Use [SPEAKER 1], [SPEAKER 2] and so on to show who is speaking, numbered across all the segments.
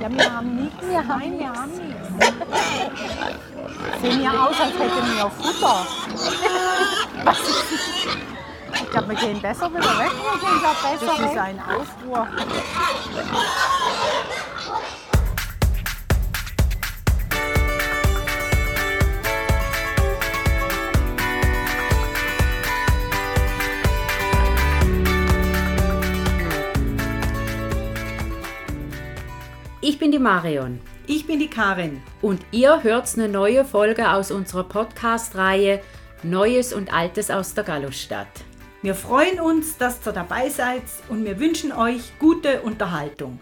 [SPEAKER 1] Ja, wir haben nichts.
[SPEAKER 2] Wir haben
[SPEAKER 1] Nein, wir haben nichts. Sehen ja aus, als hätten wir Futter. Ich glaube, wir gehen besser wieder weg.
[SPEAKER 2] Wir gehen da besser
[SPEAKER 1] Das ist ein Aufruhr.
[SPEAKER 3] Ich bin die Marion
[SPEAKER 1] Ich bin die Karin.
[SPEAKER 3] und ihr hört eine neue Folge aus unserer Podcast-Reihe Neues und Altes aus der Gallusstadt.
[SPEAKER 1] Wir freuen uns, dass ihr dabei seid und wir wünschen euch gute Unterhaltung.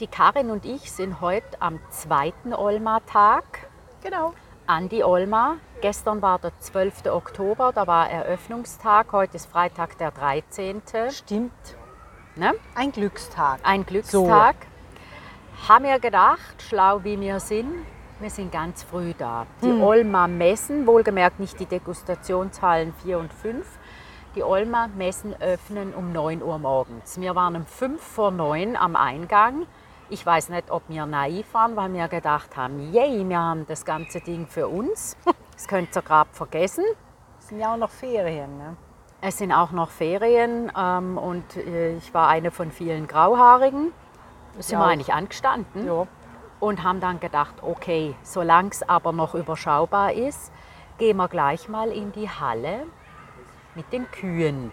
[SPEAKER 2] Die Karin und ich sind heute am zweiten Olma-Tag.
[SPEAKER 1] Genau.
[SPEAKER 2] Andi Olma. Gestern war der 12. Oktober, da war Eröffnungstag. Heute ist Freitag der 13.
[SPEAKER 1] Stimmt.
[SPEAKER 2] Ne?
[SPEAKER 1] Ein Glückstag.
[SPEAKER 2] Ein Glückstag. Haben wir gedacht, schlau wie wir sind, wir sind ganz früh da. Die Olma Messen, wohlgemerkt nicht die Degustationshallen 4 und 5, die Olma Messen öffnen um 9 Uhr morgens. Wir waren um 5 vor 9 am Eingang. Ich weiß nicht, ob wir naiv waren, weil wir gedacht haben, yay, wir haben das ganze Ding für uns. Das könnt ihr gerade vergessen.
[SPEAKER 1] Es sind ja auch noch Ferien. Ne?
[SPEAKER 2] Es sind auch noch Ferien ähm, und äh, ich war eine von vielen Grauhaarigen. Da sind
[SPEAKER 1] Ja
[SPEAKER 2] wir eigentlich angestanden
[SPEAKER 1] Ja.
[SPEAKER 2] und haben dann gedacht, okay, solange es aber noch überschaubar ist, gehen wir gleich mal in die Halle mit den Kühen,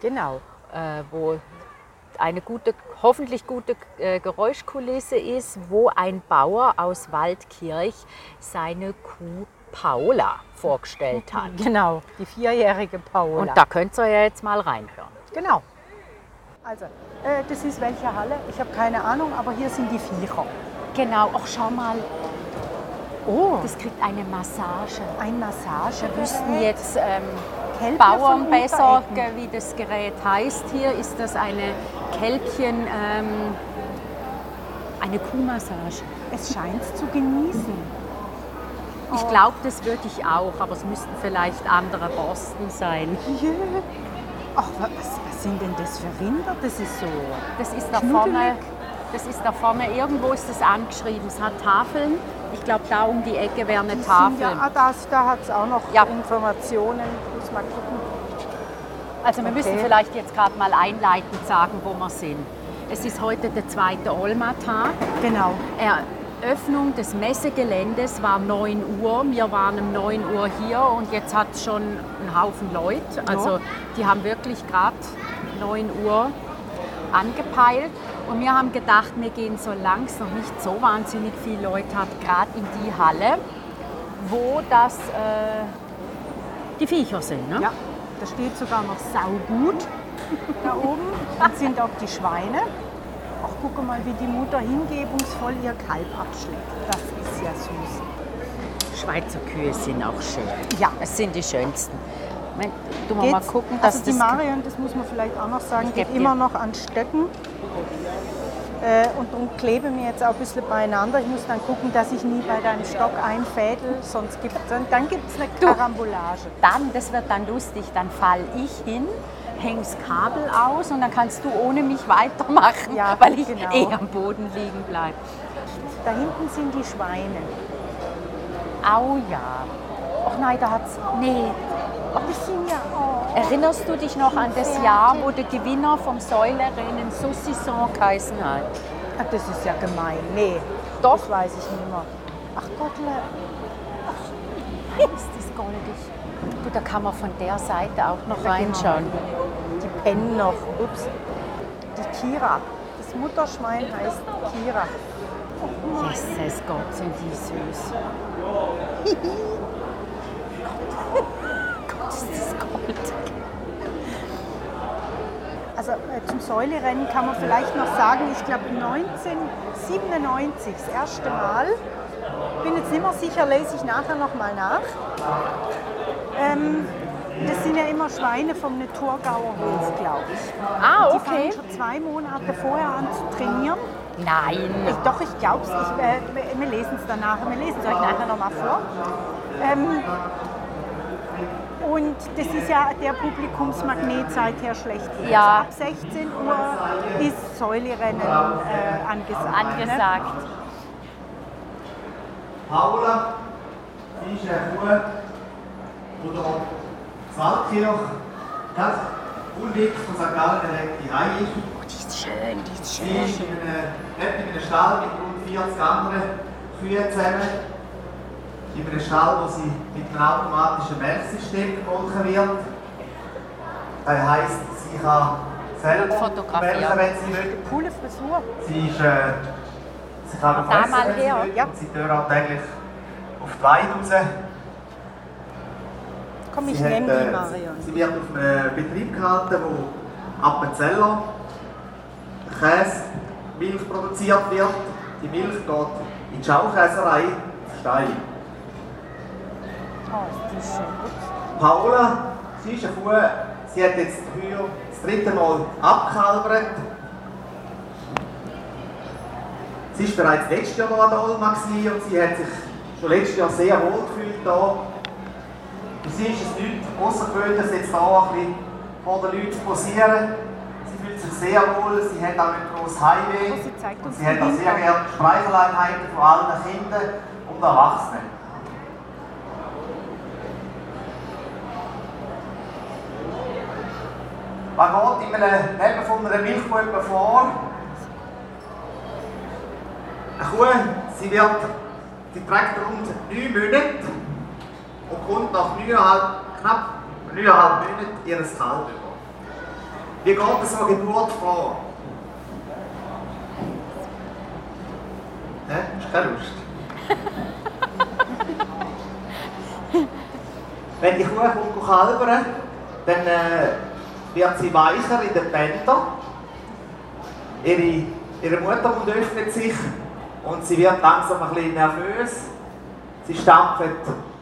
[SPEAKER 1] Genau.
[SPEAKER 2] äh, wo eine gute, hoffentlich gute äh, Geräuschkulisse ist, wo ein Bauer aus Waldkirch seine Kuh Paula vorgestellt hat.
[SPEAKER 1] Genau. Die vierjährige Paola.
[SPEAKER 2] Und da könnt ihr ja jetzt mal reinhören.
[SPEAKER 1] Genau. Also, äh, das ist welche Halle? Ich habe keine Ahnung, aber hier sind die Viecher.
[SPEAKER 2] Genau, ach schau mal,
[SPEAKER 1] Oh,
[SPEAKER 2] das kriegt eine Massage.
[SPEAKER 1] ein Massage.
[SPEAKER 2] Wir wüssten jetzt ähm, Bauern besser, wie das Gerät heißt. Hier ist das eine Kälbchen, ähm, eine Kuhmassage.
[SPEAKER 1] Es scheint zu genießen.
[SPEAKER 2] Ich glaube, das würde ich auch, aber es müssten vielleicht andere Borsten sein.
[SPEAKER 1] Ach, wa- was, was sind denn das für Rinder? Das ist so.
[SPEAKER 2] Das ist da
[SPEAKER 1] Knuddelig.
[SPEAKER 2] vorne, das ist da vorne, irgendwo ist das angeschrieben. Es hat Tafeln. Ich glaube, da um die Ecke wäre eine
[SPEAKER 1] Die
[SPEAKER 2] Tafel.
[SPEAKER 1] Sind ja, ah, das, da hat es auch noch
[SPEAKER 2] Ja.
[SPEAKER 1] Informationen. Muss mal gucken.
[SPEAKER 2] Also wir müssen
[SPEAKER 1] Okay.
[SPEAKER 2] vielleicht jetzt gerade mal einleitend sagen, wo wir sind. Es ist heute der zweite Olma-Tag.
[SPEAKER 1] Genau.
[SPEAKER 2] Eröffnung des Messegeländes war 9 Uhr. Wir waren um 9 Uhr hier und jetzt hat es schon einen Haufen Leute. Also die haben wirklich gerade 9 Uhr angepeilt. Und wir haben gedacht, wir gehen, solange es noch nicht so wahnsinnig viele Leute hat, gerade in die Halle, wo das äh, die Viecher sind. Ne?
[SPEAKER 1] Ja, da steht sogar noch saugut da oben. Dann sind auch die Schweine. Ach, guck mal, wie die Mutter hingebungsvoll ihr Kalb abschlägt. Das ist ja süß.
[SPEAKER 2] Schweizer Kühe sind auch schön.
[SPEAKER 1] Ja.
[SPEAKER 2] Es sind die schönsten. Du mal, mal gucken, dass
[SPEAKER 1] also die
[SPEAKER 2] das
[SPEAKER 1] Marion, das muss man vielleicht auch noch sagen, geht immer noch an Stöcken. Äh, und darum klebe mir jetzt auch ein bisschen beieinander. Ich muss dann gucken, dass ich nie bei deinem Stock einfädel, sonst gibt dann, dann gibt es eine Karambolage.
[SPEAKER 2] dann, das wird dann lustig, dann fall ich hin, häng das Kabel aus und dann kannst du ohne mich weitermachen,
[SPEAKER 1] Ja,
[SPEAKER 2] weil ich
[SPEAKER 1] genau.
[SPEAKER 2] eh am Boden liegen bleibe.
[SPEAKER 1] Da hinten sind die Schweine.
[SPEAKER 2] Au ja. Ach nein, da hat's. Nee.
[SPEAKER 1] Oh, die sind ja. Oh.
[SPEAKER 2] Erinnerst du dich noch an das Jahr, wo der Gewinner vom Säulerennen Saucisson geheißen hat?
[SPEAKER 1] Ach, das ist ja gemein. Nee,
[SPEAKER 2] Doch.
[SPEAKER 1] das weiß ich nicht mehr. Ach Gottle.
[SPEAKER 2] Ist das goldig? Du, da kann man von der Seite auch noch reinschauen.
[SPEAKER 1] Die pennen noch. Ups. Die Kira. Das Mutterschwein heißt Kira.
[SPEAKER 2] Jesus Gott, sind die süß. Gott, ist das goldig.
[SPEAKER 1] Also äh, zum Säulerennen kann man vielleicht noch sagen, ich glaube 1997 das erste Mal. Bin jetzt nicht mehr sicher, lese ich nachher noch mal nach. Ähm, Das sind ja immer Schweine vom Thurgauer Hof, glaube ich.
[SPEAKER 2] Ah,
[SPEAKER 1] Die
[SPEAKER 2] okay.
[SPEAKER 1] fangen schon zwei Monate vorher an zu trainieren.
[SPEAKER 2] Nein.
[SPEAKER 1] Ich, doch, ich glaube es. Äh, wir- wir lesen es danach. Wir lesen es euch nachher nochmal vor. Ähm, und das ist ja der Publikumsmagnet seither schlechthin.
[SPEAKER 2] Ja.
[SPEAKER 1] Also ab 16 Uhr ist Säulerennen äh, angesagt. Ne?
[SPEAKER 2] Angesagt.
[SPEAKER 4] Paula, sie ist eine Kuh, die hier in Waldkirch ganz unweit von St. Gallen direkt die Reihe ist.
[SPEAKER 1] Die ist schön, die ist
[SPEAKER 4] Sie
[SPEAKER 1] schön.
[SPEAKER 4] ist in einem, in einem Stall mit rund 40 anderen Kühen zusammen. In einem Stall, wo sie mit einem automatischen Melksystem gemolken wird. Das heisst, sie kann selber melken, wenn sie will.
[SPEAKER 1] Coole Frisur.
[SPEAKER 4] Sie ist, äh, sie kann auf
[SPEAKER 2] Da
[SPEAKER 4] Essen,
[SPEAKER 2] mal
[SPEAKER 4] wenn sie
[SPEAKER 2] her,
[SPEAKER 4] will,
[SPEAKER 1] ja.
[SPEAKER 4] und sie tut auch täglich auf die Weide raus.
[SPEAKER 1] Komm, ich
[SPEAKER 4] Sie, hat,
[SPEAKER 1] nehme die
[SPEAKER 4] äh,
[SPEAKER 1] Marion.
[SPEAKER 4] sie wird auf einem Betrieb gehalten, wo Appenzeller Käse, Milch produziert wird. Die Milch geht in die Schaukäserei Stein.
[SPEAKER 1] Oh, die ist schön. Ups.
[SPEAKER 4] Paula, sie ist eine Kuh, sie hat jetzt heuer das dritte Mal abgekalbert. Sie war bereits letztes Jahr hier an der Olma und sie hat sich schon letztes Jahr sehr wohl gefühlt hier. Für sie ist es nichts Außergewöhnliches, jetzt hier ein bisschen vor den Leuten zu posieren. Sie fühlt sich sehr wohl, sie hat auch nicht groß Heimweh.
[SPEAKER 1] Sie
[SPEAKER 4] sie hat auch
[SPEAKER 1] die
[SPEAKER 4] sehr gerne Streicheleinheiten von allen Kindern und Erwachsenen. Was geht in einem Leben von einer Milchkuh etwa vor? Eine Kuh, sie wird, die trägt rund 9 Monate und kommt nach 9,5, knapp 9,5 Monaten ihres Kalb über. Wie geht so eine Geburt vor? Hä? Du keine Lust? Wenn die Kuh kommt kalbern, dann äh, wird sie weicher in den Bändern. Ihre, ihre Muttermund öffnet sich und sie wird langsam ein bisschen nervös. Sie stampft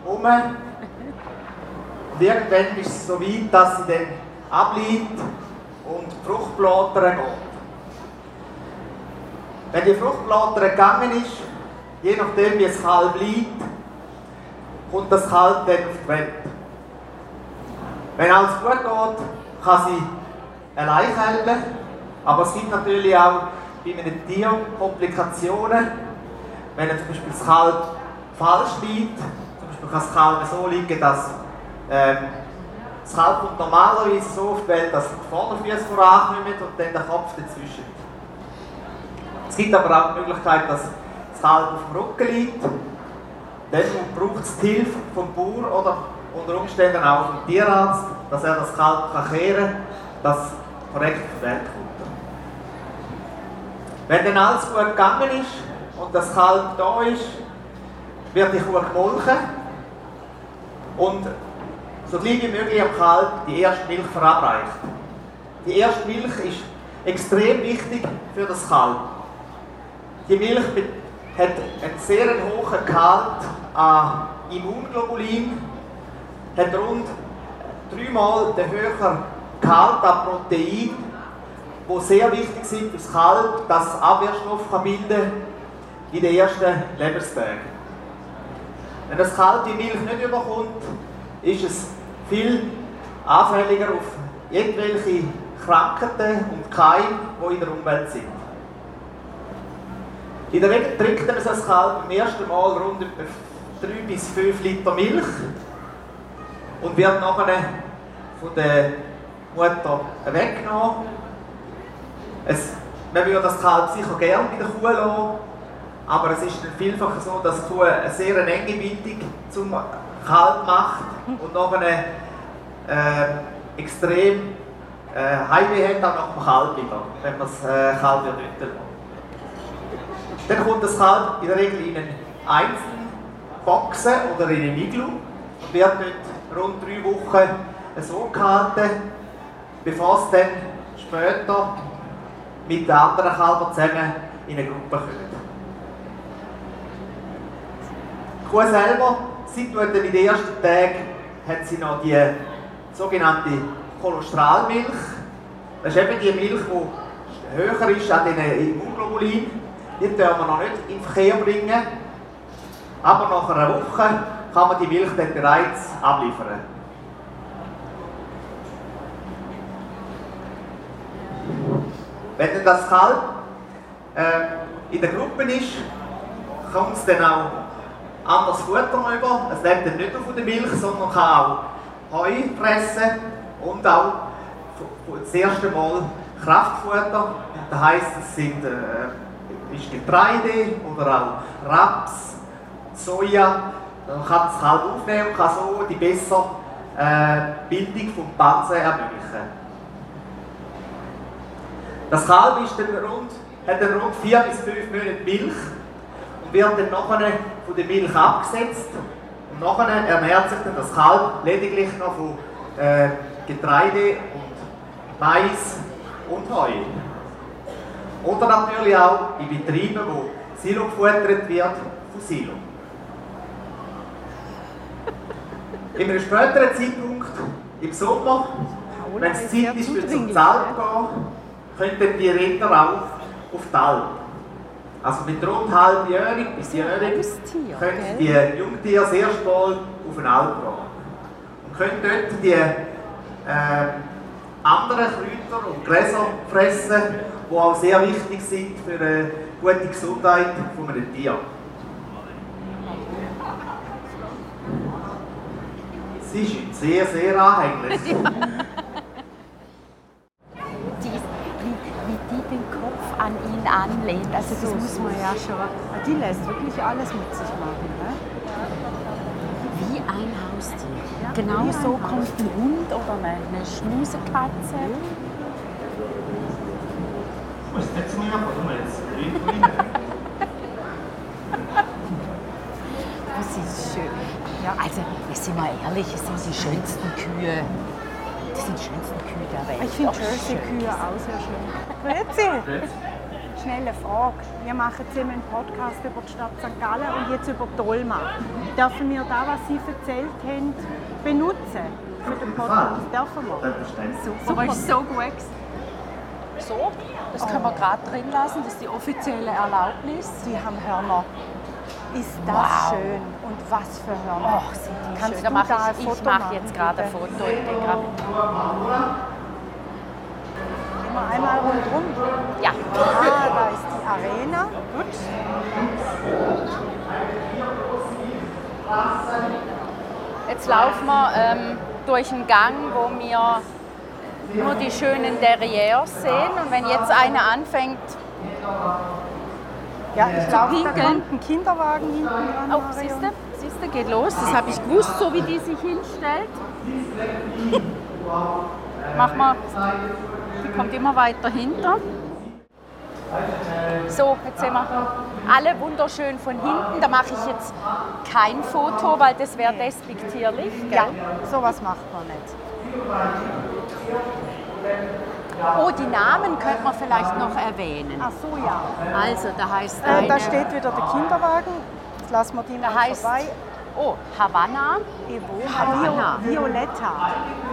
[SPEAKER 4] um. Und irgendwann ist es so weit, dass sie dann abliegt und die geht. Wenn die Fruchtblätter gegangen ist, je nachdem wie das Kalb liegt, kommt das Kalb dann auf die Welt. Wenn alles gut geht, kann sie allein kälben, aber es gibt natürlich auch bei einem Tier Komplikationen. Wenn zum Beispiel das Kalb falsch liegt, zum Beispiel kann das Kalb so liegen, dass ähm, das Kalb kommt normalerweise so auf die Welt, dass die Vorderfüße vorankommen und dann der Kopf dazwischen. Es gibt aber auch die Möglichkeit, dass das Kalb auf dem Rücken liegt. Dann braucht es die Hilfe vom Bauer oder unter Umständen auch vom Tierarzt, dass er das Kalb kann, dass korrekt Welt kommt. Wenn dann alles gut gegangen ist und das Kalb da ist, wird die Kuh gemolken und so gleich wie möglich am Kalb die erste Milch verabreicht. Die erste Milch ist extrem wichtig für das Kalb. Die Milch hat einen sehr hohen Gehalt an Immunglobulin, hat rund dreimal den höheren Gehalt an Protein, die sehr wichtig sind für das Kalb, dass es Abwehrstoff kann bilden in den ersten Lebenstagen. Wenn das Kalb die Milch nicht überkommt, ist es viel anfälliger auf irgendwelche Krankheiten und Keime, die in der Umwelt sind. In der Regel trinkt man ein Kalb beim ersten Mal rund etwa 3 bis 5 Liter Milch und wird nachher von der Mutter weggenommen. Es, man würde das Kalb sicher gerne bei der Kuh lassen, aber es ist dann vielfach so, dass die Kuh eine sehr enge Bindung zum Kalb macht und nachher äh, extrem äh, Heimweh hat auch nach dem Kalb wieder, wenn man das äh, Kalb wieder lässt. Dann kommt das Kalb in der Regel in einen einzelnen Boxen oder in einen Iglu und wird dort rund drei Wochen so gehalten, bevor es dann später mit den anderen Kalbern zusammen in eine Gruppe kommt. Die Kuh selber, dann in den ersten Tagen hat sie noch die sogenannte Cholesterolmilch. Das ist eben die Milch, die höher ist an den Immunglobulin. Die dürfen wir noch nicht in den Verkehr bringen. Aber nach einer Woche kann man die Milch dann bereits abliefern. Wenn das Kalb äh, in der Gruppe ist, kommt es dann auch anderes Futter über. Es lebt dann nicht nur von der Milch, sondern kann auch Heu fressen und auch das erste Mal Kraftfutter. Das heisst, es sind äh, ist Getreide oder auch Raps, Soja. Dann kann das Kalb aufnehmen und kann so die bessere äh, Bildung vom Panzer ermöglichen. Das Kalb ist dann rund, hat dann rund 4 bis 5 Monate Milch und wird dann nachher von der Milch abgesetzt. Und nachher ernährt sich dann das Kalb lediglich noch von äh, Getreide und Mais und Heu. Oder natürlich auch in Betrieben, wo Silo gefuttert wird, von Silo. In einem späteren Zeitpunkt, im Sommer, wenn es Zeit ist, für zum Zelt gehen, können die Rinder auch auf die Alp. Also mit rund halbjährig bis jährig können die Jungtiere das erste Mal auf eine Alp gehen. Und können dort die äh, anderen Kräuter und Gräser fressen, die auch sehr wichtig sind für eine gute Gesundheit von einem Tier. Sie ist sehr, sehr anhänglich.
[SPEAKER 2] an ihn anlehnt.
[SPEAKER 1] Also das so muss man ja schon. Die lässt wirklich alles mit sich machen. Ne?
[SPEAKER 2] Wie ein Haustier.
[SPEAKER 1] Ja,
[SPEAKER 2] genau so kommt ein Hund oder eine, eine Schmusekatze. Das ist schön. Ja, also, sind wir ehrlich, es sind die schönsten Kühe. Das sind die schönsten Kühe der Welt.
[SPEAKER 1] Ich finde Jersey-Kühe auch sehr schön. Grüezi schnelle Frage. Wir machen zusammen einen Podcast über die Stadt St. Gallen und jetzt über Dolma. Dürfen wir da, was Sie erzählt haben, benutzen für den Podcast? Dürfen wir?
[SPEAKER 2] Super, Super. ist so gut. So, das können wir gerade drin lassen, das ist die offizielle Erlaubnis.
[SPEAKER 1] Sie haben Hörner. Ist das wow. schön und was für Hörner?
[SPEAKER 2] Och, sind die Kannst schön. Da mach ich, ich mache jetzt gerade ein Foto.
[SPEAKER 1] wir einmal rundherum?
[SPEAKER 2] Ja.
[SPEAKER 1] Ah, da ist die Arena. Gut.
[SPEAKER 2] Jetzt laufen wir ähm, durch einen Gang, wo wir nur die schönen Derrières sehen. Und wenn jetzt einer anfängt,
[SPEAKER 1] ja, ich glaube, da kommt ein Kinderwagen hinten dran.
[SPEAKER 2] Oh, siehst du? Siehst du, geht los. Das habe ich gewusst, so wie die sich hinstellt. Mach mal die kommt immer weiter hinter. So, jetzt sehen wir alle wunderschön von hinten. Da mache ich jetzt kein Foto, weil das wäre despektierlich. Gell?
[SPEAKER 1] Ja, sowas macht man nicht.
[SPEAKER 2] Oh, die Namen könnte man vielleicht noch erwähnen.
[SPEAKER 1] Ach so, ja.
[SPEAKER 2] Also, da heißt
[SPEAKER 1] äh, Da steht wieder der Kinderwagen. Jetzt lassen wir die
[SPEAKER 2] da heißt, vorbei. Oh, Havanna.
[SPEAKER 1] Evo, Havanna. Violetta.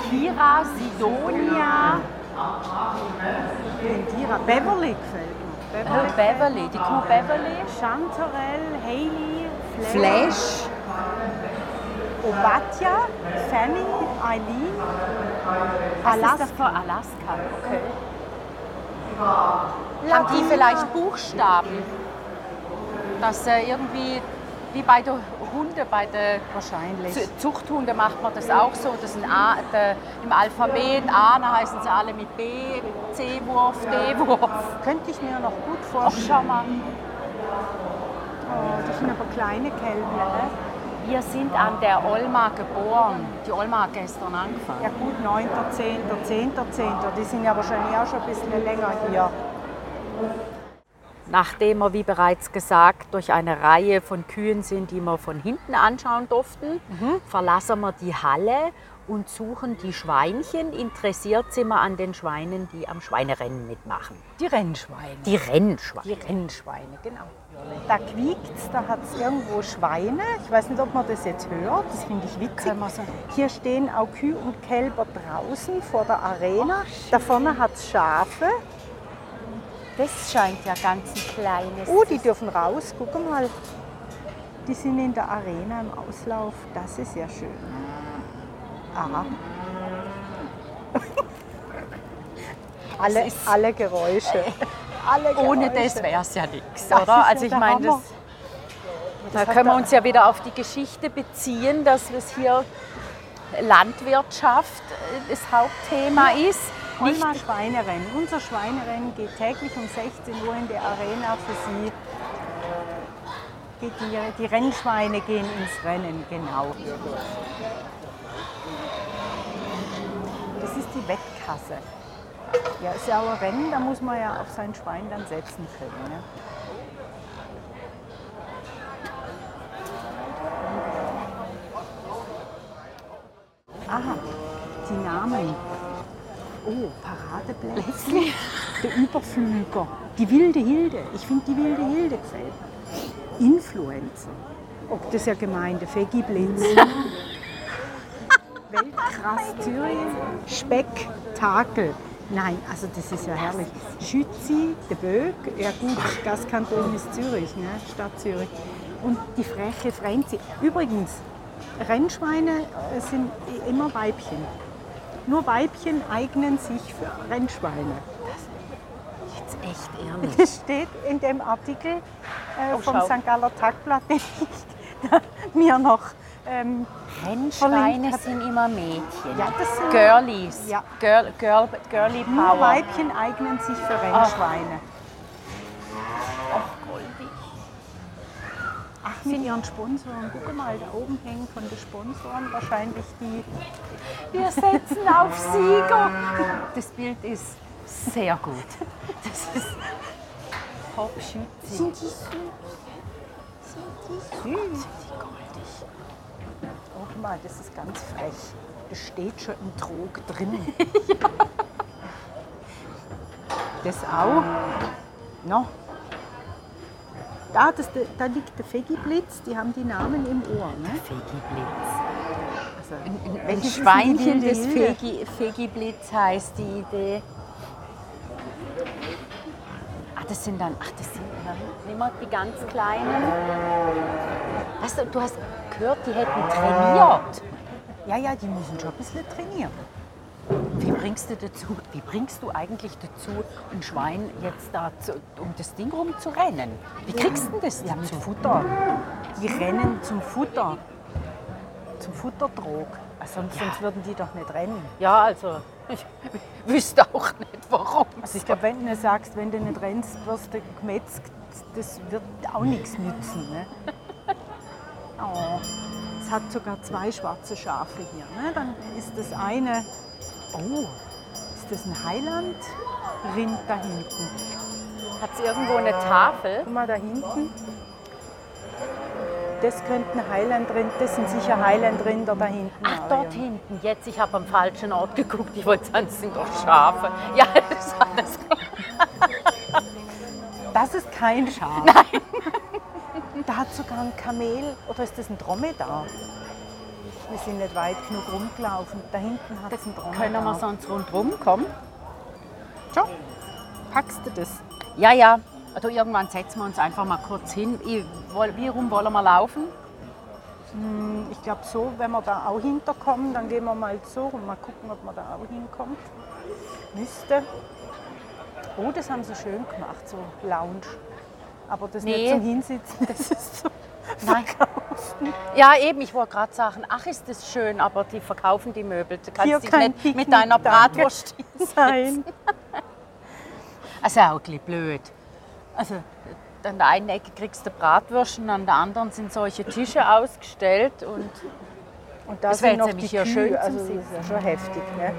[SPEAKER 2] Kira, Sidonia.
[SPEAKER 1] Indira, Beverly gefällt
[SPEAKER 2] mir. Beverly, oh, Beverly. die Kuh Beverly.
[SPEAKER 1] Chanterelle, Hailey,
[SPEAKER 2] Flash.
[SPEAKER 1] Flash. Obatja, Fanny, Eileen.
[SPEAKER 2] Alaska. Ist Alaska, okay. Haben die vielleicht Buchstaben? Dass äh, irgendwie wie bei den Hunden, bei den
[SPEAKER 1] Wahrscheinlich.
[SPEAKER 2] Zuchthunden macht man das auch so. Das sind A, der, Im Alphabet A, da heißen sie alle mit B, C-Wurf, D-Wurf.
[SPEAKER 1] Könnte ich mir noch gut vorstellen.
[SPEAKER 2] Ach, schau mal.
[SPEAKER 1] Oh, das sind aber kleine Kälber. Ne?
[SPEAKER 2] Wir sind an der Olma geboren. Die Olma hat gestern angefangen.
[SPEAKER 1] Ja gut, 9.10., 10.10. Die sind ja wahrscheinlich auch schon ein bisschen länger hier.
[SPEAKER 2] Nachdem wir, wie bereits gesagt, durch eine Reihe von Kühen sind, die wir von hinten anschauen durften, mhm. verlassen wir die Halle und suchen die Schweinchen. Interessiert sind wir an den Schweinen, die am Schweinerennen mitmachen.
[SPEAKER 1] Die Rennschweine.
[SPEAKER 2] Die Rennschweine.
[SPEAKER 1] Die Rennschweine, genau. Da quiekt da hat es irgendwo Schweine. Ich weiß nicht, ob man das jetzt hört. Das finde ich witzig. Hier stehen auch Kühe und Kälber draußen vor der Arena. da vorne hat es Schafe.
[SPEAKER 2] Das scheint ja ganz ein kleines.
[SPEAKER 1] Oh, die dürfen raus. Guck mal. Die sind in der Arena im Auslauf. Das ist ja schön. Aha. alle, alle Geräusche. Alle
[SPEAKER 2] Ohne
[SPEAKER 1] Geräusche.
[SPEAKER 2] das wäre es ja nichts, oder? Also ich meine, das, da können wir uns ja wieder auf die Geschichte beziehen, dass es hier Landwirtschaft äh, das Hauptthema ist.
[SPEAKER 1] Olma Schweinerennen. Unser Schweinerennen geht täglich um 16 Uhr in der Arena für Sie. Die, die Rennschweine gehen ins Rennen, genau. Das ist die Wettkasse. Ja, ist ja auch ein Rennen, da muss man ja auf sein Schwein dann setzen können. Ne? Aha, die Namen. Oh, Paradeplätze. Der Überflüger. Die wilde Hilde. Ich finde die wilde Hilde gefällt. Influencer. Ob das ja gemeinde Fegiblitz. Weltkrass Zürich. Spektakel. Nein, also das ist ja herrlich. Schützi, der Böck, ja gut, Gastkanton ist Zürich, ne? Stadt Zürich. Und die freche Frenzi. Übrigens, Rennschweine äh, sind immer Weibchen. Nur Weibchen eignen sich für Rennschweine.
[SPEAKER 2] jetzt echt ehrlich.
[SPEAKER 1] Das steht in dem Artikel äh, vom
[SPEAKER 2] schau.
[SPEAKER 1] St. Galler Tagblatt, den ich mir noch. Ähm,
[SPEAKER 2] Rennschweine
[SPEAKER 1] verlinkt
[SPEAKER 2] sind immer Mädchen.
[SPEAKER 1] ja, das sind
[SPEAKER 2] Girlies.
[SPEAKER 1] Ja.
[SPEAKER 2] Girl, Girl, girly
[SPEAKER 1] nur
[SPEAKER 2] Power.
[SPEAKER 1] Weibchen eignen sich für Rennschweine.
[SPEAKER 2] Ach, goldig.
[SPEAKER 1] Ach, mit ihren Sponsoren. Guck mal, da oben hängen von den Sponsoren wahrscheinlich die.
[SPEAKER 2] Wir setzen auf Sieger. Das Bild ist sehr gut. Das ist Top-Schütze.
[SPEAKER 1] Sind die süß? Sind die süß? Oh, guck mal, das ist ganz frech. Da steht schon im Trog drin. Das auch. No. Da, das, da liegt der Fegiblitz, die haben die Namen im Ohr. Ne?
[SPEAKER 2] Fegiblitz.
[SPEAKER 1] Also,
[SPEAKER 2] Ein
[SPEAKER 1] welches
[SPEAKER 2] Schweinchen, das
[SPEAKER 1] Hilde?
[SPEAKER 2] Fegi, Fegiblitz heißt die Idee. Ah, das sind dann, ach, das sind immer die ganz kleinen. Weißt du, du hast gehört, die hätten trainiert.
[SPEAKER 1] Ja, ja, die müssen schon ein bisschen trainieren.
[SPEAKER 2] Wie bringst du dazu, wie bringst du eigentlich dazu, ein Schwein jetzt da zu, um das Ding rum zu rennen? Wie kriegst du das
[SPEAKER 1] Ja, mit? Futter. Die rennen zum Futter. Zum Futtertrog. Also sonst, sonst würden die doch nicht rennen.
[SPEAKER 2] Ja, also ich wüsste auch nicht warum.
[SPEAKER 1] Also ich glaube, wenn du sagst, wenn du nicht rennst, wirst du gemetzgt, das wird auch nichts nützen. Ne? Oh, es hat sogar zwei schwarze Schafe hier. Ne? Dann ist das eine, oh, ist das ein Heiland-Rind da hinten?
[SPEAKER 2] Hat es irgendwo eine Tafel?
[SPEAKER 1] Guck mal da hinten. Das könnten Highland-Rind, das sind sicher Highland-Rinder da hinten.
[SPEAKER 2] Ach,
[SPEAKER 1] auch,
[SPEAKER 2] dort hinten. Jetzt, ich habe am falschen Ort geguckt. Ich wollte sagen, es sind doch Schafe. Ja, das ist alles.
[SPEAKER 1] Das ist kein Schaf. Nein. Da hat sogar ein Kamel, oder ist das ein Dromedar? Wir sind nicht weit genug rumgelaufen. Da hinten hat es ein Dromedar.
[SPEAKER 2] Können wir sonst rundherum kommen?
[SPEAKER 1] Schon? Packst du das?
[SPEAKER 2] Ja, ja. Also irgendwann setzen wir uns einfach mal kurz hin. Ich, wie rum wollen wir laufen?
[SPEAKER 1] Ich glaube so, wenn wir da auch hinterkommen, dann gehen wir mal so und mal gucken, ob man da auch hinkommt. Müsste. Oh, das haben sie schön gemacht, so Lounge. Aber das
[SPEAKER 2] Nee.
[SPEAKER 1] nicht zum Hinsitzen, das ist so
[SPEAKER 2] Nein. Ja, eben, ich wollte gerade sagen, ach, ist das schön, aber die verkaufen die Möbel. Du kannst
[SPEAKER 1] Hier
[SPEAKER 2] dich
[SPEAKER 1] kein
[SPEAKER 2] nicht
[SPEAKER 1] Picknick,
[SPEAKER 2] mit deiner. Bratwurst
[SPEAKER 1] sein.
[SPEAKER 2] Also auch ein blöd. Also an der einen Ecke kriegst du Bratwürsten, an der anderen sind solche Tische ausgestellt und
[SPEAKER 1] Und da
[SPEAKER 2] Das
[SPEAKER 1] sind noch die Kühe,
[SPEAKER 2] schön zum
[SPEAKER 1] also das ist ja schon heftig. Ne?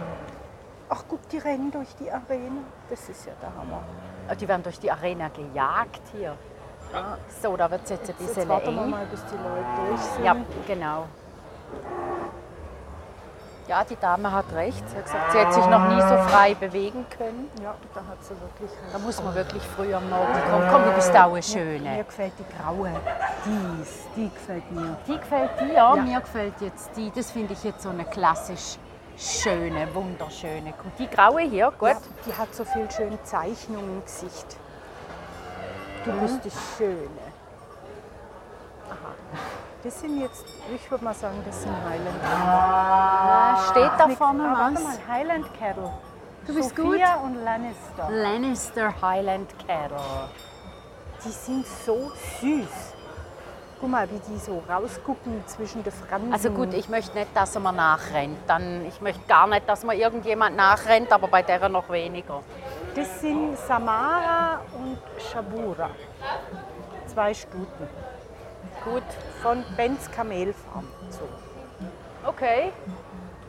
[SPEAKER 1] Ach guck, die rennen durch die Arena. Das ist ja der Hammer.
[SPEAKER 2] äh, die werden durch die Arena gejagt hier. So, da wird es jetzt ein
[SPEAKER 1] Jetzt
[SPEAKER 2] bisschen
[SPEAKER 1] warten wir
[SPEAKER 2] eng.
[SPEAKER 1] mal, bis die Leute durch sind.
[SPEAKER 2] Ja, genau. Ja, die Dame hat recht. Sie hat gesagt, sie hätte sich noch nie so frei bewegen können.
[SPEAKER 1] Ja, da hat sie wirklich
[SPEAKER 2] Da muss man wirklich früh am Morgen kommen. Komm, du bist auch eine Schöne.
[SPEAKER 1] Mir gefällt die graue. Die, die gefällt mir.
[SPEAKER 2] Die gefällt dir, ja.
[SPEAKER 1] Ja.
[SPEAKER 2] Mir gefällt jetzt die. Das finde ich jetzt so eine klassisch schöne, wunderschöne. Guck, Die graue hier, gut.
[SPEAKER 1] Ja, die hat so viel schöne Zeichnungen im Gesicht. Du bist die Schöne. Aha. Das sind jetzt, ich würde mal sagen, das sind Highland
[SPEAKER 2] Ah, steht da vorne
[SPEAKER 1] ah, warte
[SPEAKER 2] was?
[SPEAKER 1] mal, Highland Cattle.
[SPEAKER 2] Du bist
[SPEAKER 1] Sophia und Lannister.
[SPEAKER 2] Lannister Highland Cattle.
[SPEAKER 1] Die sind so süß. Guck mal, wie die so rausgucken zwischen den Fransen.
[SPEAKER 2] Also gut, ich möchte nicht, dass man nachrennt. Dann, ich möchte gar nicht, dass man irgendjemand nachrennt, aber bei der noch weniger.
[SPEAKER 1] Das sind Samara und Shabura. Zwei Stuten.
[SPEAKER 2] Gut,
[SPEAKER 1] Von Benz Kamelfarm. So.
[SPEAKER 2] okay.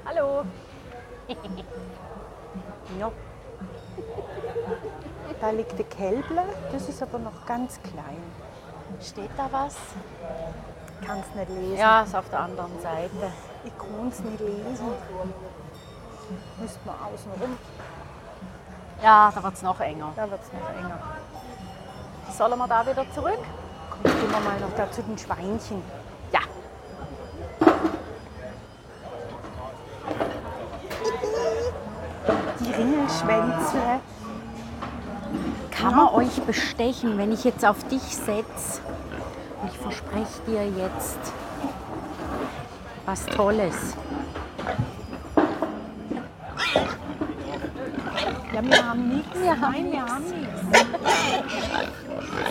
[SPEAKER 2] Hallo.
[SPEAKER 1] Ja. Da liegt der Kälble, das ist aber noch ganz klein.
[SPEAKER 2] Steht da was?
[SPEAKER 1] Kann es nicht lesen.
[SPEAKER 2] Ja, ist auf der anderen Seite.
[SPEAKER 1] Ich kann es nicht lesen. Müsste man außen rum,
[SPEAKER 2] Ja, da wird es noch enger.
[SPEAKER 1] da wird es noch enger.
[SPEAKER 2] Sollen wir da wieder zurück?
[SPEAKER 1] Komm, gehen wir mal noch da zu den Schweinchen.
[SPEAKER 2] Ja.
[SPEAKER 1] Die Ringelschwänzle.
[SPEAKER 2] Kann man euch bestechen, wenn ich jetzt auf dich setze? Und ich verspreche dir jetzt was Tolles.
[SPEAKER 1] Ja, wir haben nichts.
[SPEAKER 2] Wir haben
[SPEAKER 1] Nein, wir
[SPEAKER 2] nix.
[SPEAKER 1] haben nichts.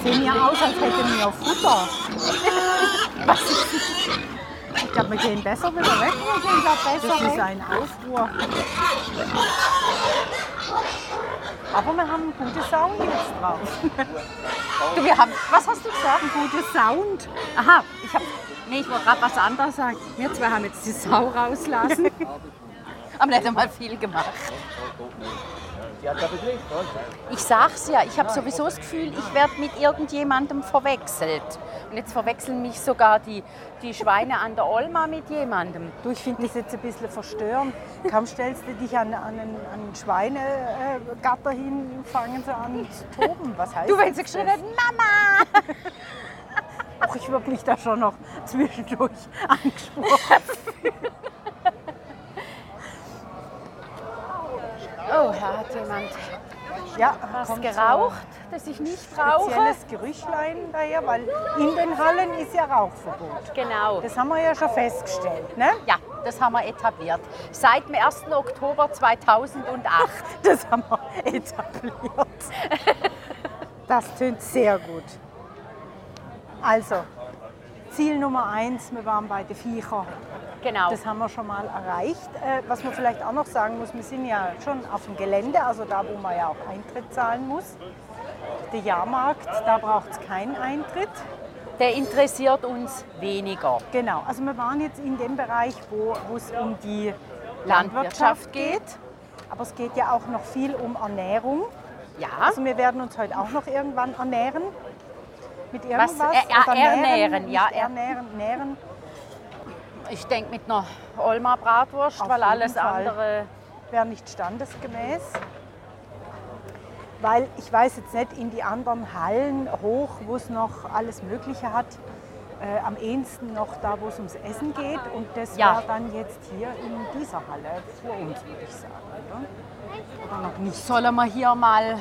[SPEAKER 1] Sehen ja aus, als hätten wir Futter. Was ist Ich glaube, wir gehen besser wieder weg.
[SPEAKER 2] Wir gehen da besser
[SPEAKER 1] Das ist
[SPEAKER 2] weg.
[SPEAKER 1] ein Aufruhr. Aber wir haben einen guten Sound jetzt drauf.
[SPEAKER 2] Du, wir haben, was hast du gesagt?
[SPEAKER 1] Ein guter Sound.
[SPEAKER 2] Aha, ich habe, nee, ich wollte gerade was anderes sagen. Wir zwei haben jetzt die Sau rauslassen. haben nicht einmal viel gemacht. Ich sag's ja, ich habe sowieso das Gefühl, ich werde mit irgendjemandem verwechselt. Und jetzt verwechseln mich sogar die, die Schweine an der Olma mit jemandem.
[SPEAKER 1] Du, ich finde das jetzt ein bisschen verstörend. Kaum stellst du dich an, an einen, an einen Schweinegatter hin, fangen sie an zu toben. Was heißt
[SPEAKER 2] Du, wenn sie geschrien hat, Mama!
[SPEAKER 1] Ach, ich würde mich da schon noch zwischendurch angesprochen.
[SPEAKER 2] Oh, da hat jemand
[SPEAKER 1] Ja,
[SPEAKER 2] was geraucht, das ich nicht rauche.
[SPEAKER 1] spezielles Gerüchlein daher, weil in den Hallen ist ja Rauchverbot.
[SPEAKER 2] Genau.
[SPEAKER 1] Das haben wir ja schon festgestellt. Ne?
[SPEAKER 2] Ja, das haben wir etabliert. Seit dem 1. Oktober 2008.
[SPEAKER 1] Das haben wir etabliert. Das tönt sehr gut. Also, Ziel Nummer eins, wir waren bei den Viechern.
[SPEAKER 2] Genau.
[SPEAKER 1] Das haben wir schon mal erreicht. Äh, was man vielleicht auch noch sagen muss, wir sind ja schon auf dem Gelände, also da, wo man ja auch Eintritt zahlen muss. Der Jahrmarkt, da braucht es keinen Eintritt.
[SPEAKER 2] Der interessiert uns weniger.
[SPEAKER 1] Genau, also wir waren jetzt in dem Bereich, wo es um die
[SPEAKER 2] Landwirtschaft
[SPEAKER 1] Landwirtschaft
[SPEAKER 2] geht.
[SPEAKER 1] geht. Aber es geht ja auch noch viel um Ernährung.
[SPEAKER 2] Ja.
[SPEAKER 1] Also wir werden uns heute auch noch irgendwann ernähren. Mit
[SPEAKER 2] Was?
[SPEAKER 1] irgendwas.
[SPEAKER 2] Äh,
[SPEAKER 1] oder
[SPEAKER 2] ernähren,
[SPEAKER 1] nähren,
[SPEAKER 2] ja, er-
[SPEAKER 1] ernähren, nähren.
[SPEAKER 2] Ich denke mit einer Olma Bratwurst,
[SPEAKER 1] Auf
[SPEAKER 2] weil alles
[SPEAKER 1] Fall.
[SPEAKER 2] andere.
[SPEAKER 1] wäre nicht standesgemäß. Weil ich weiß jetzt nicht in die anderen Hallen hoch, wo es noch alles Mögliche hat. Äh, am ehesten noch da, wo es ums Essen geht. Und das
[SPEAKER 2] Ja.
[SPEAKER 1] wäre dann jetzt hier in dieser Halle vor uns, würde ich sagen. Oder, oder noch nicht.
[SPEAKER 2] Sollen wir hier mal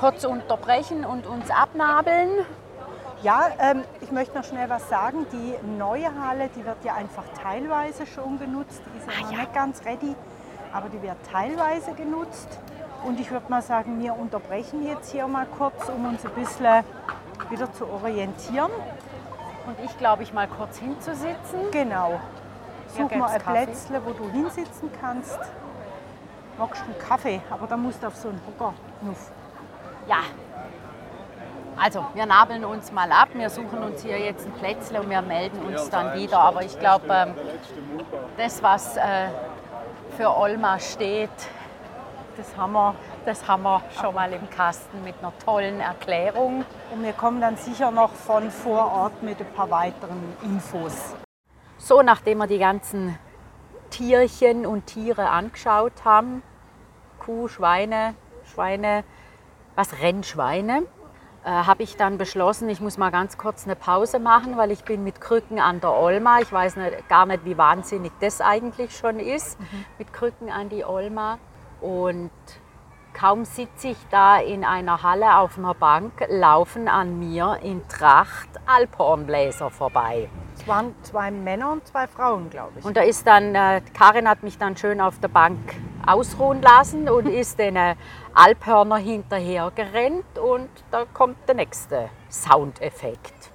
[SPEAKER 2] kurz unterbrechen und uns abnabeln?
[SPEAKER 1] Ja, ähm, ich möchte noch schnell was sagen. Die neue Halle, die wird ja einfach teilweise schon genutzt. Die ist ja
[SPEAKER 2] Ah,
[SPEAKER 1] noch
[SPEAKER 2] ja.
[SPEAKER 1] nicht ganz ready, aber die wird teilweise genutzt. Und ich würde mal sagen, wir unterbrechen jetzt hier mal kurz, um uns ein bisschen wieder zu orientieren.
[SPEAKER 2] Und ich glaube, ich mal kurz hinzusitzen.
[SPEAKER 1] Genau. Such mal ein
[SPEAKER 2] Kaffee.
[SPEAKER 1] Plätzle, wo du hinsitzen kannst. Magst du einen Kaffee, aber da musst du auf so einen Hocker. Nuff.
[SPEAKER 2] Ja. Also, wir nabeln uns mal ab. Wir suchen uns hier jetzt ein Plätzle und wir melden uns dann wieder. Aber ich glaube, ähm, das, was äh, für Olma steht,
[SPEAKER 1] Das haben wir.
[SPEAKER 2] das haben wir schon mal im Kasten mit einer tollen Erklärung.
[SPEAKER 1] Und wir kommen dann sicher noch von vor Ort mit ein paar weiteren Infos.
[SPEAKER 2] So, nachdem wir die ganzen Tierchen und Tiere angeschaut haben. Kuh, Schweine, Schweine, was Rennschweine, äh, habe ich dann beschlossen, ich muss mal ganz kurz eine Pause machen, weil ich bin mit Krücken an der Olma. Ich weiß nicht, gar nicht, wie wahnsinnig das eigentlich schon ist, mhm. mit Krücken an die Olma. Und kaum sitze ich da in einer Halle auf einer Bank, laufen an mir in Tracht Alphornbläser vorbei.
[SPEAKER 1] Es waren zwei Männer und zwei Frauen, glaube ich.
[SPEAKER 2] Und da ist dann, äh, Karin hat mich dann schön auf der Bank ausruhen lassen und ist den äh, Alphörner hinterher gerannt und da kommt der nächste Soundeffekt.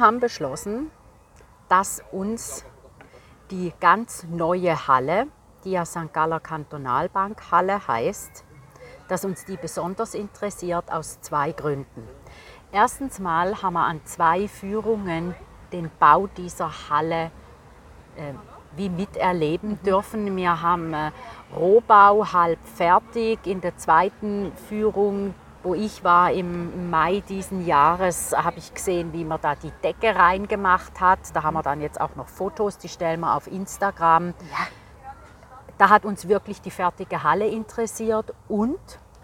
[SPEAKER 2] Wir haben beschlossen, dass uns die ganz neue Halle, die ja St. Galler Kantonalbank Halle heißt, dass uns die besonders interessiert aus zwei Gründen. Erstens mal haben wir an zwei Führungen den Bau dieser Halle äh, wie miterleben dürfen. Wir haben äh, Rohbau halb fertig. In der zweiten Führung wo ich war im Mai diesen Jahres, habe ich gesehen, wie man da die Decke reingemacht hat. Da haben wir dann jetzt auch noch Fotos, die stellen wir auf Instagram. Ja. Da hat uns wirklich die fertige Halle interessiert und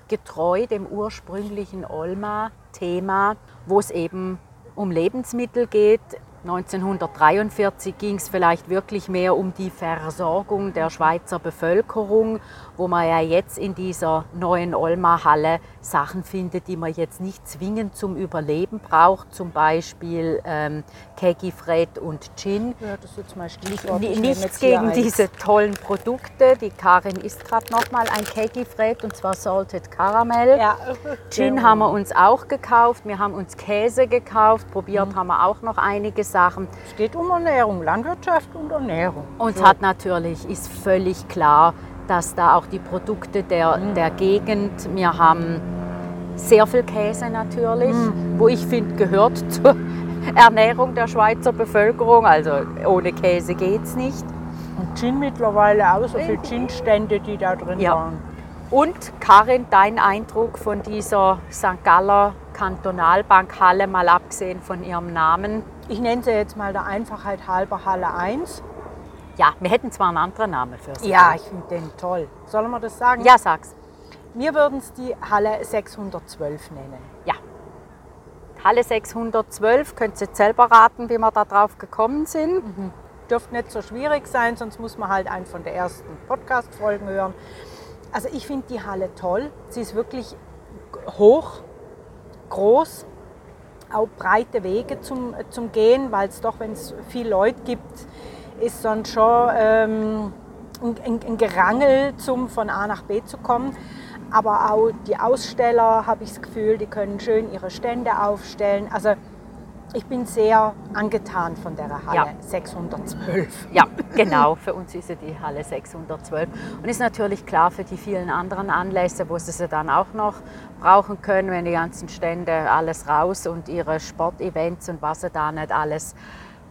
[SPEAKER 2] getreu dem ursprünglichen Olma-Thema, wo es eben um Lebensmittel geht, 1943 ging es vielleicht wirklich mehr um die Versorgung der Schweizer Bevölkerung, wo man ja jetzt in dieser neuen Olma-Halle Sachen findet, die man jetzt nicht zwingend zum Überleben braucht, zum Beispiel ähm, Kegifred und Gin.
[SPEAKER 1] Ja, das ist zum
[SPEAKER 2] Stichwort. Nichts gegen diese tollen Produkte. Die Karin isst gerade noch mal ein Kegifred und zwar Salted Caramel. Ja. Gin haben wir uns auch gekauft. Wir haben uns Käse gekauft. Probiert mhm. haben wir auch noch einige Sachen.
[SPEAKER 1] Es geht um Ernährung, Landwirtschaft und Ernährung.
[SPEAKER 2] Und so. hat natürlich, ist völlig klar, dass da auch die Produkte der, mhm. der Gegend, wir haben sehr viel Käse natürlich, mhm. wo ich finde, gehört zur Ernährung der Schweizer Bevölkerung. Also ohne Käse geht es nicht.
[SPEAKER 1] Und Gin mittlerweile auch, so viele Gin-Stände, die da drin ja. waren.
[SPEAKER 2] Und Karin, dein Eindruck von dieser St. Galler Kantonalbankhalle, mal abgesehen von ihrem Namen?
[SPEAKER 1] Ich nenne sie jetzt mal der Einfachheit halber Halle 1.
[SPEAKER 2] Ja, wir hätten zwar einen anderen Namen für sie.
[SPEAKER 1] Ja, ich finde den toll. Sollen wir das sagen?
[SPEAKER 2] Ja, sag's.
[SPEAKER 1] Wir würden es die Halle 612 nennen.
[SPEAKER 2] Ja. Halle 612, könnt ihr selber raten, wie wir da drauf gekommen sind. Mhm.
[SPEAKER 1] Dürfte nicht so schwierig sein, sonst muss man halt einen von der ersten Podcast-Folgen hören. Also ich finde die Halle toll. Sie ist wirklich hoch, groß, auch breite Wege zum, zum Gehen, weil es doch, wenn es viele Leute gibt, ist dann schon ähm, ein, ein, Gerangel, zum von A nach B zu kommen. Aber auch die Aussteller, habe ich das Gefühl, die können schön ihre Stände aufstellen. Also ich bin sehr angetan von der Halle ja. 612.
[SPEAKER 2] Ja, genau. Für uns ist sie die Halle 612. Und ist natürlich klar für die vielen anderen Anlässe, wo sie sie dann auch noch brauchen können, wenn die ganzen Stände alles raus und ihre Sportevents und was sie da nicht alles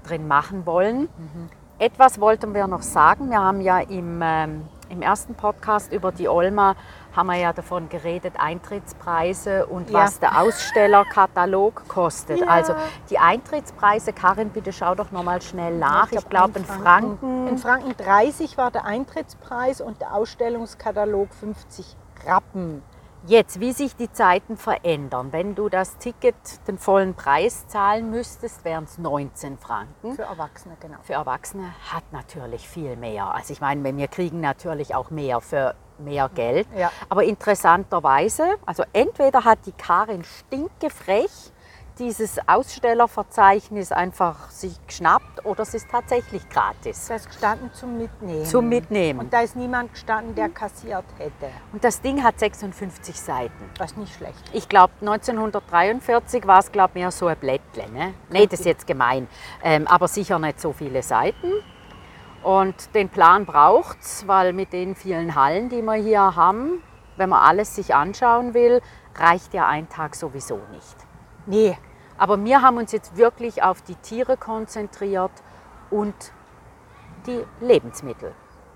[SPEAKER 2] drin machen wollen. Mhm. Etwas wollten wir noch sagen. Wir haben ja im, ähm, im ersten Podcast über die Olma haben wir ja davon geredet, Eintrittspreise und
[SPEAKER 1] Ja.
[SPEAKER 2] was der Ausstellerkatalog kostet.
[SPEAKER 1] Ja.
[SPEAKER 2] Also die Eintrittspreise, Karin, bitte schau doch noch mal schnell nach. Ich glaube, in Franken,
[SPEAKER 1] In Franken 30 war der Eintrittspreis und der Ausstellungskatalog 50 Rappen.
[SPEAKER 2] Jetzt, wie sich die Zeiten verändern. Wenn du das Ticket den vollen Preis zahlen müsstest, wären es 19 Franken.
[SPEAKER 1] Für Erwachsene, genau.
[SPEAKER 2] Für Erwachsene hat natürlich viel mehr. Also ich meine, wir kriegen natürlich auch mehr für mehr Geld.
[SPEAKER 1] Ja.
[SPEAKER 2] Aber interessanterweise, also entweder hat die Karin stinkefrech dieses Ausstellerverzeichnis einfach sich geschnappt oder es ist tatsächlich gratis.
[SPEAKER 1] Da ist gestanden zum Mitnehmen.
[SPEAKER 2] Zum Mitnehmen.
[SPEAKER 1] Und da ist niemand gestanden, der kassiert hätte.
[SPEAKER 2] Und das Ding hat 56 Seiten.
[SPEAKER 1] Das ist nicht schlecht.
[SPEAKER 2] Ich glaube, 1943 war es, glaube mehr so ein Blättle. Ne? Nee, das ist jetzt gemein. Ähm, aber sicher nicht so viele Seiten. Und den Plan braucht es, weil mit den vielen Hallen, die wir hier haben, wenn man alles sich anschauen will, reicht ja ein Tag sowieso nicht.
[SPEAKER 1] Nee,
[SPEAKER 2] Aber wir haben uns jetzt wirklich auf die Tiere konzentriert und die Lebensmittel.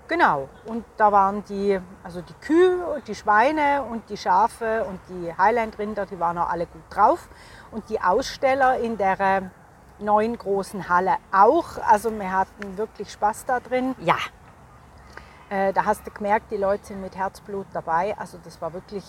[SPEAKER 1] genau. Und da waren die, also die Kühe, und die Schweine und die Schafe und die Highland-Rinder, die waren auch alle gut drauf. Und die Aussteller in der neuen großen Halle auch. Also wir hatten wirklich Spaß da drin.
[SPEAKER 2] Ja,
[SPEAKER 1] Äh, da hast du gemerkt, die Leute sind mit Herzblut dabei. Also das war wirklich,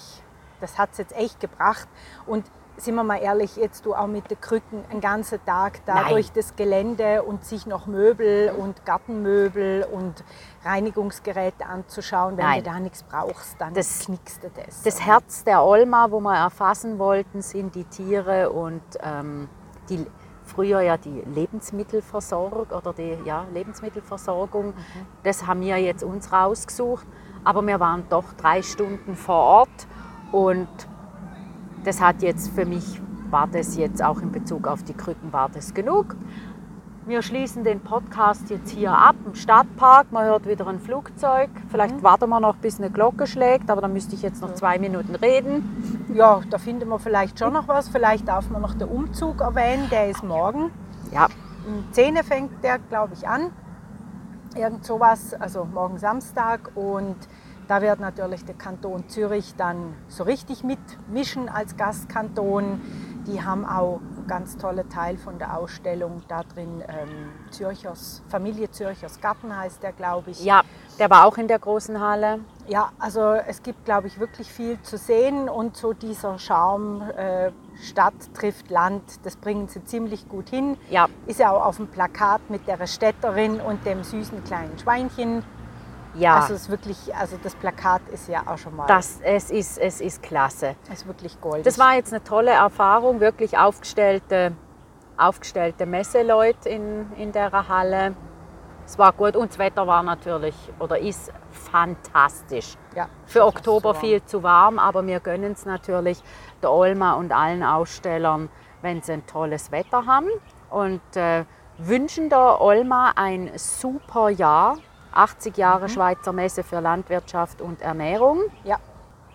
[SPEAKER 1] das hat es jetzt echt gebracht. Und sind wir mal ehrlich, jetzt du auch mit den Krücken einen ganzen Tag da
[SPEAKER 2] Nein.
[SPEAKER 1] durch das Gelände und sich noch Möbel und Gartenmöbel und Reinigungsgeräte anzuschauen. Wenn
[SPEAKER 2] Nein.
[SPEAKER 1] du da nichts brauchst, dann
[SPEAKER 2] Das-
[SPEAKER 1] knickst du das.
[SPEAKER 2] Das Herz der Olma, wo wir erfassen wollten, sind die Tiere und ähm, die früher ja die Lebensmittelversorgung oder die ja, Lebensmittelversorgung. Das haben wir jetzt uns rausgesucht. Aber wir waren doch drei Stunden vor Ort und das hat jetzt für mich, war das jetzt auch in Bezug auf die Krücken, war das genug. Wir schließen den Podcast jetzt hier ab im Stadtpark. Man hört wieder ein Flugzeug. Vielleicht warten wir noch, bis eine Glocke schlägt, aber dann müsste ich jetzt noch zwei Minuten reden.
[SPEAKER 1] ja, da finden wir vielleicht schon noch was. Vielleicht darf man noch den Umzug erwähnen, der ist morgen.
[SPEAKER 2] Ja,
[SPEAKER 1] Um 10 Uhr fängt der, glaube ich, an. Irgend sowas, also morgen Samstag. Und da wird natürlich der Kanton Zürich dann so richtig mitmischen als Gastkanton. Die haben auch einen ganz tolle Teil von der Ausstellung da drin. Ähm, Zürchers, Familie Zürchers Garten heißt der, glaube ich.
[SPEAKER 2] ja, der war auch in der großen Halle.
[SPEAKER 1] Ja, also es gibt, glaube ich, wirklich viel zu sehen und so dieser Charme äh, Stadt trifft Land, das bringen sie ziemlich gut hin.
[SPEAKER 2] Ja.
[SPEAKER 1] Ist ja auch auf dem Plakat mit der Städterin und dem süßen kleinen Schweinchen.
[SPEAKER 2] Ja,
[SPEAKER 1] Also es ist wirklich, also das Plakat ist ja auch schon mal,
[SPEAKER 2] das, es, ist, es ist klasse.
[SPEAKER 1] ist wirklich goldig.
[SPEAKER 2] Das war jetzt eine tolle Erfahrung, wirklich aufgestellte, aufgestellte Messeleute in, in der Halle. Es war gut und das Wetter war natürlich oder ist fantastisch.
[SPEAKER 1] ja,
[SPEAKER 2] Für Oktober
[SPEAKER 1] so
[SPEAKER 2] viel zu warm, aber wir gönnen es natürlich der Olma und allen Ausstellern, wenn sie ein tolles Wetter haben. Und äh, wünschen der Olma ein super Jahr. 80 Jahre Schweizer Messe für Landwirtschaft und Ernährung.
[SPEAKER 1] Ja,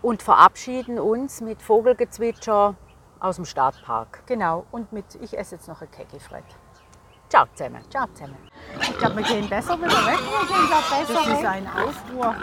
[SPEAKER 2] Und verabschieden uns mit Vogelgezwitscher aus dem Stadtpark.
[SPEAKER 1] genau. Und mit, ich esse jetzt noch ein Kekifred.
[SPEAKER 2] Ciao zusammen.
[SPEAKER 1] Ciao zusammen. Ich glaube, wir gehen besser wieder weg. Wir gehen da besser das ist ein Aufruhr.